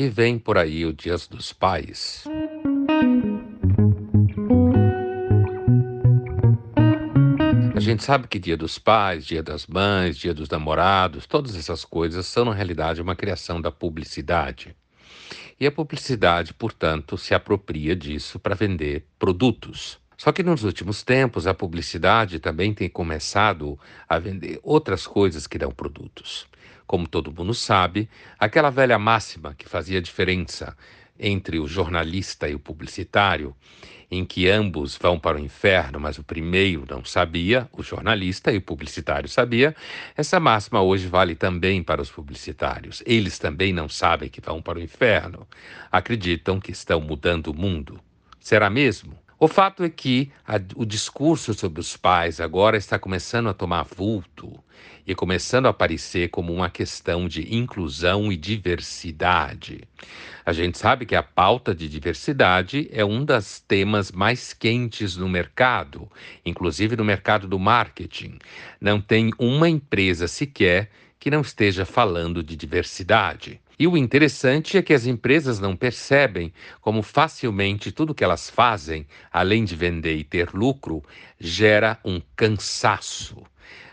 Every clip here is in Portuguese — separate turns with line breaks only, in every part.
E vem por aí o Dia dos Pais. A gente sabe que Dia dos Pais, Dia das Mães, Dia dos Namorados, todas essas coisas são, na realidade, uma criação da publicidade. E a publicidade, portanto, se apropria disso para vender produtos. Só que nos últimos tempos, a publicidade também tem começado a vender outras coisas que dão produtos. Como todo mundo sabe, aquela velha máxima que fazia diferença entre o jornalista e o publicitário, em que ambos vão para o inferno, mas o primeiro não sabia, o jornalista e o publicitário sabia, essa máxima hoje vale também para os publicitários. Eles também não sabem que vão para o inferno. Acreditam que estão mudando o mundo. Será mesmo? O fato é que a, o discurso sobre os pais agora está começando a tomar vulto e começando a aparecer como uma questão de inclusão e diversidade. A gente sabe que a pauta de diversidade é um dos temas mais quentes no mercado, inclusive no mercado do marketing. Não tem uma empresa sequer que não esteja falando de diversidade. E o interessante é que as empresas não percebem como facilmente tudo que elas fazem, além de vender e ter lucro, gera um cansaço,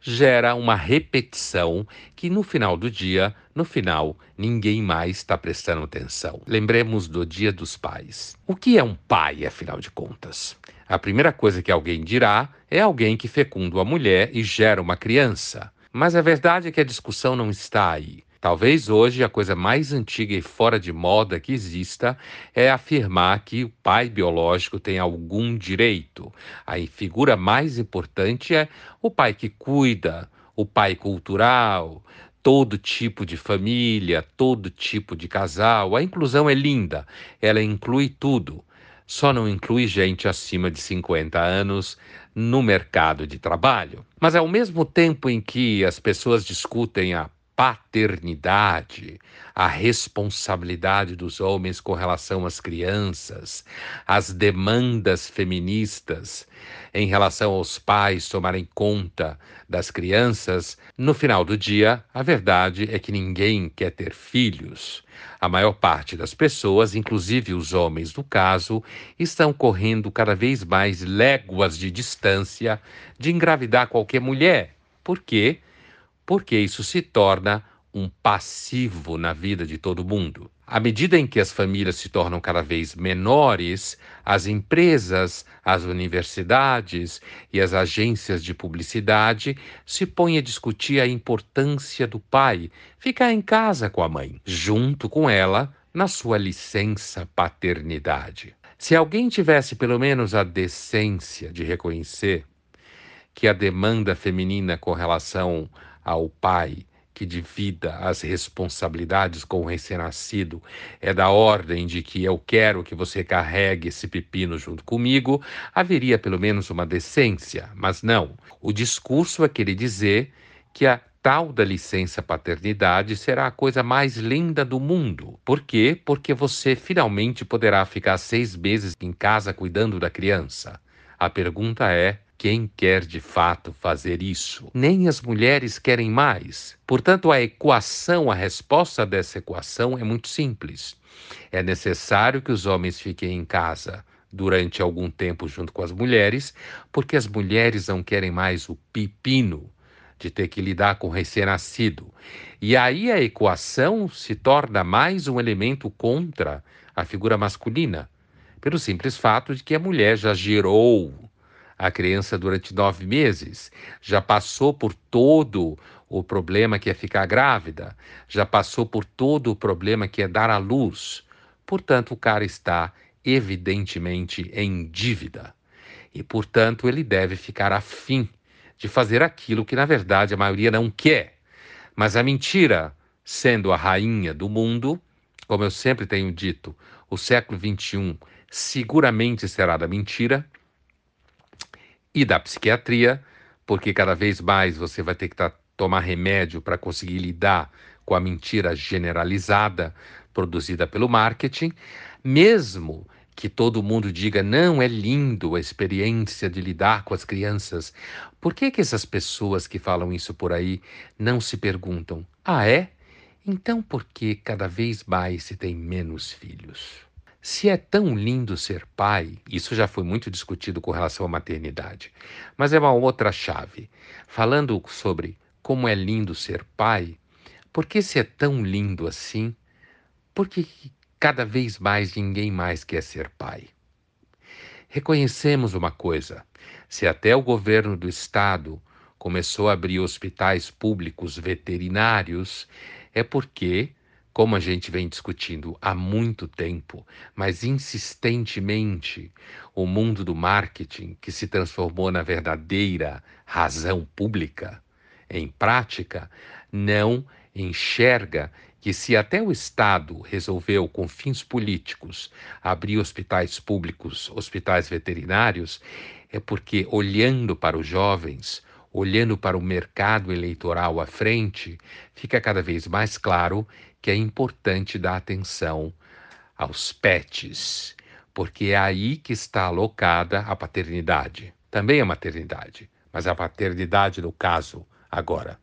gera uma repetição que no final do dia, no final, ninguém mais está prestando atenção. Lembremos do Dia dos Pais. O que é um pai, afinal de contas? A primeira coisa que alguém dirá é alguém que fecunda uma mulher e gera uma criança. Mas a verdade é que a discussão não está aí. Talvez hoje a coisa mais antiga e fora de moda que exista é afirmar que o pai biológico tem algum direito. A figura mais importante é o pai que cuida, o pai cultural, todo tipo de família, todo tipo de casal. A inclusão é linda, ela inclui tudo. Só não inclui gente acima de 50 anos no mercado de trabalho. Mas ao mesmo tempo em que as pessoas discutem a paternidade, a responsabilidade dos homens com relação às crianças, as demandas feministas em relação aos pais tomarem conta das crianças, no final do dia, a verdade é que ninguém quer ter filhos. A maior parte das pessoas, inclusive os homens no caso, estão correndo cada vez mais léguas de distância de engravidar qualquer mulher. Por quê? Isso se torna um passivo na vida de todo mundo. À medida em que as famílias se tornam cada vez menores, as empresas, as universidades e as agências de publicidade se põem a discutir a importância do pai ficar em casa com a mãe, junto com ela na sua licença paternidade. Se alguém tivesse pelo menos a decência de reconhecer que a demanda feminina com relação ao pai que divida as responsabilidades com o recém-nascido é da ordem de que eu quero que você carregue esse pepino junto comigo, haveria pelo menos uma decência. Mas não. O discurso é querer dizer que a tal da licença paternidade será a coisa mais linda do mundo. Por quê? Porque você finalmente poderá ficar seis meses em casa cuidando da criança. A pergunta é: quem quer de fato fazer isso? Nem as mulheres querem mais. Portanto, a equação, a resposta dessa equação é muito simples. É necessário que os homens fiquem em casa durante algum tempo junto com as mulheres, porque as mulheres não querem mais o pepino de ter que lidar com o recém-nascido. E aí a equação se torna mais um elemento contra a figura masculina, pelo simples fato de que a mulher já gerou a criança durante nove meses, já passou por todo o problema que é ficar grávida, já passou por todo o problema que é dar à luz. Portanto, o cara está evidentemente em dívida. E, portanto, ele deve ficar afim de fazer aquilo que, na verdade, a maioria não quer. Mas a mentira, sendo a rainha do mundo, como eu sempre tenho dito, o século XXI seguramente será da mentira, e da psiquiatria, porque cada vez mais você vai ter que tá, tomar remédio para conseguir lidar com a mentira generalizada produzida pelo marketing, mesmo que todo mundo diga não é lindo a experiência de lidar com as crianças. Por que que essas pessoas que falam isso por aí não se perguntam: "Ah, é? Então por que cada vez mais se tem menos filhos? Se é tão lindo ser pai, isso já foi muito discutido com relação à maternidade, mas é uma outra chave. Falando sobre como é lindo ser pai, por que se é tão lindo assim? Por que cada vez mais ninguém mais quer ser pai? Reconhecemos uma coisa: se até o governo do estado começou a abrir hospitais públicos veterinários, é porque, como a gente vem discutindo há muito tempo, mas insistentemente, o mundo do marketing, que se transformou na verdadeira razão pública, em prática, não enxerga que se até o Estado resolveu, com fins políticos, abrir hospitais públicos, hospitais veterinários, é porque, olhando para os jovens, olhando para o mercado eleitoral à frente, fica cada vez mais claro que é importante dar atenção aos pets, porque é aí que está alocada a paternidade. Também a maternidade, mas a paternidade no caso agora.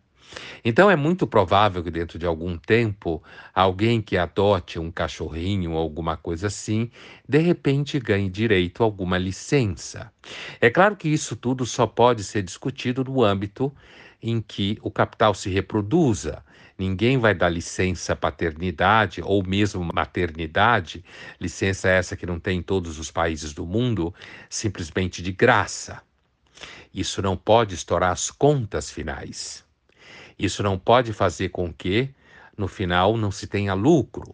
Então é muito provável que dentro de algum tempo alguém que adote um cachorrinho ou alguma coisa assim, de repente ganhe direito a alguma licença. É claro que isso tudo só pode ser discutido no âmbito em que o capital se reproduza. Ninguém vai dar licença paternidade ou mesmo maternidade, licença essa que não tem em todos os países do mundo, simplesmente de graça. Isso não pode estourar as contas finais. Isso não pode fazer com que, no final, não se tenha lucro.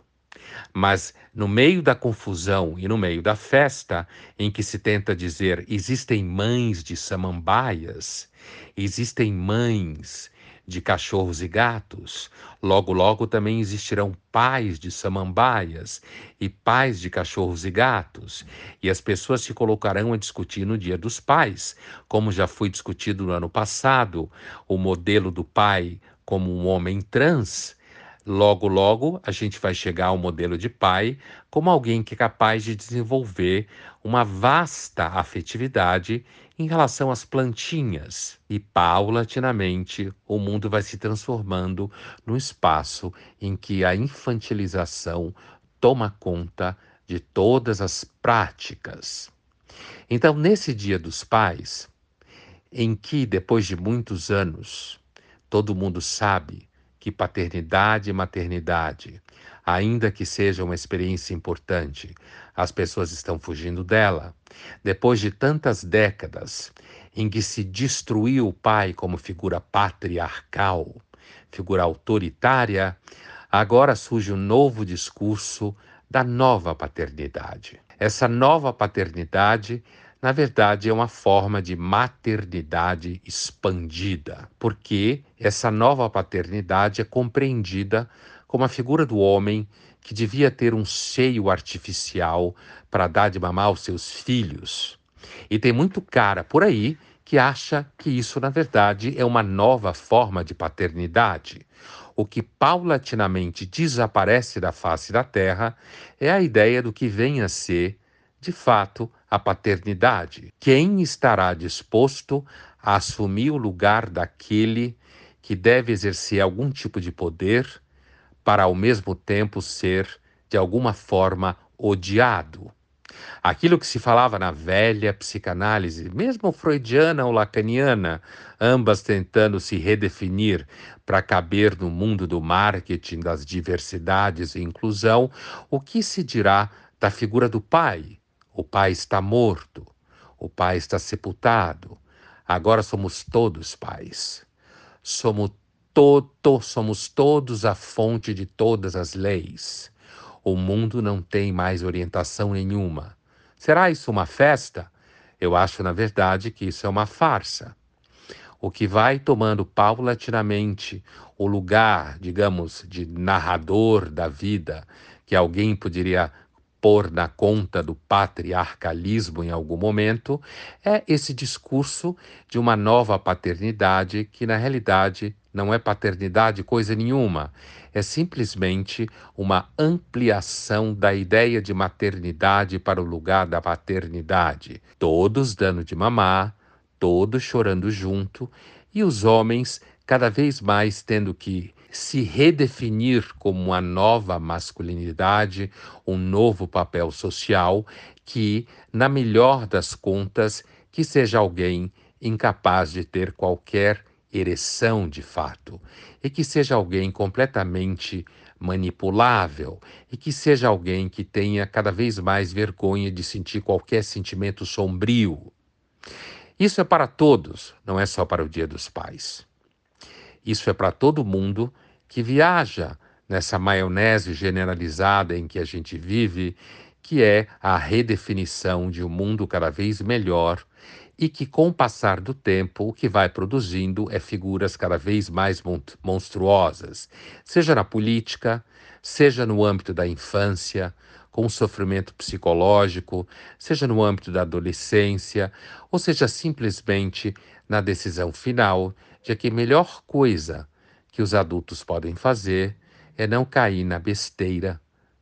Mas no meio da confusão e no meio da festa, em que se tenta dizer existem mães de samambaias, existem mães de cachorros e gatos. Logo, logo também existirão pais de samambaias e pais de cachorros e gatos. E as pessoas se colocarão a discutir no Dia dos Pais, como já foi discutido no ano passado, o modelo do pai como um homem trans. Logo, logo, a gente vai chegar ao modelo de pai como alguém que é capaz de desenvolver uma vasta afetividade em relação às plantinhas. E paulatinamente o mundo vai se transformando num espaço em que a infantilização toma conta de todas as práticas. Então, nesse Dia dos Pais, em que depois de muitos anos todo mundo sabe que paternidade e maternidade, ainda que seja uma experiência importante, as pessoas estão fugindo dela. Depois de tantas décadas em que se destruiu o pai como figura patriarcal, figura autoritária, agora surge um novo discurso da nova paternidade. Essa nova paternidade, na verdade, é uma forma de maternidade expandida, porque essa nova paternidade é compreendida como a figura do homem que devia ter um seio artificial para dar de mamar aos seus filhos. E tem muito cara por aí que acha que isso, na verdade, é uma nova forma de paternidade. O que paulatinamente desaparece da face da terra é a ideia do que vem a ser, de fato, a paternidade. Quem estará disposto a assumir o lugar daquele que deve exercer algum tipo de poder para ao mesmo tempo ser, de alguma forma, odiado. Aquilo que se falava na velha psicanálise, mesmo freudiana ou lacaniana, ambas tentando se redefinir para caber no mundo do marketing, das diversidades e inclusão, o que se dirá da figura do pai? O pai está morto, o pai está sepultado. Agora somos todos pais. Somos todo, somos todos a fonte de todas as leis. O mundo não tem mais orientação nenhuma. Será isso uma festa? Eu acho, na verdade, que isso é uma farsa. O que vai tomando paulatinamente o lugar, digamos, de narrador da vida, que alguém poderia pôr na conta do patriarcalismo em algum momento, é esse discurso de uma nova paternidade que, na realidade, não é paternidade coisa nenhuma, é simplesmente uma ampliação da ideia de maternidade para o lugar da paternidade. Todos dando de mamar, todos chorando junto e os homens cada vez mais tendo que se redefinir como uma nova masculinidade, um novo papel social, que, na melhor das contas, que seja alguém incapaz de ter qualquer ereção de fato, e que seja alguém completamente manipulável, e que seja alguém que tenha cada vez mais vergonha de sentir qualquer sentimento sombrio. Isso é para todos, não é só para o Dia dos Pais. Isso é para todo mundo que viaja nessa maionese generalizada em que a gente vive, que é a redefinição de um mundo cada vez melhor e que, com o passar do tempo, o que vai produzindo é figuras cada vez mais monstruosas, seja na política, seja no âmbito da infância, com sofrimento psicológico, seja no âmbito da adolescência, ou seja simplesmente na decisão final de que a melhor coisa que os adultos podem fazer é não cair na besteira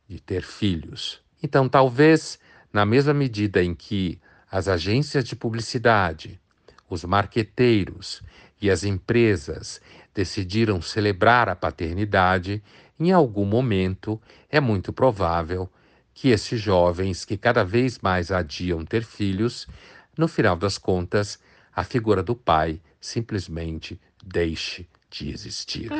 de ter filhos. Então, talvez, na mesma medida em que as agências de publicidade, os marqueteiros e as empresas decidiram celebrar a paternidade, em algum momento é muito provável que esses jovens que cada vez mais adiam ter filhos, no final das contas, a figura do pai simplesmente deixe de existir.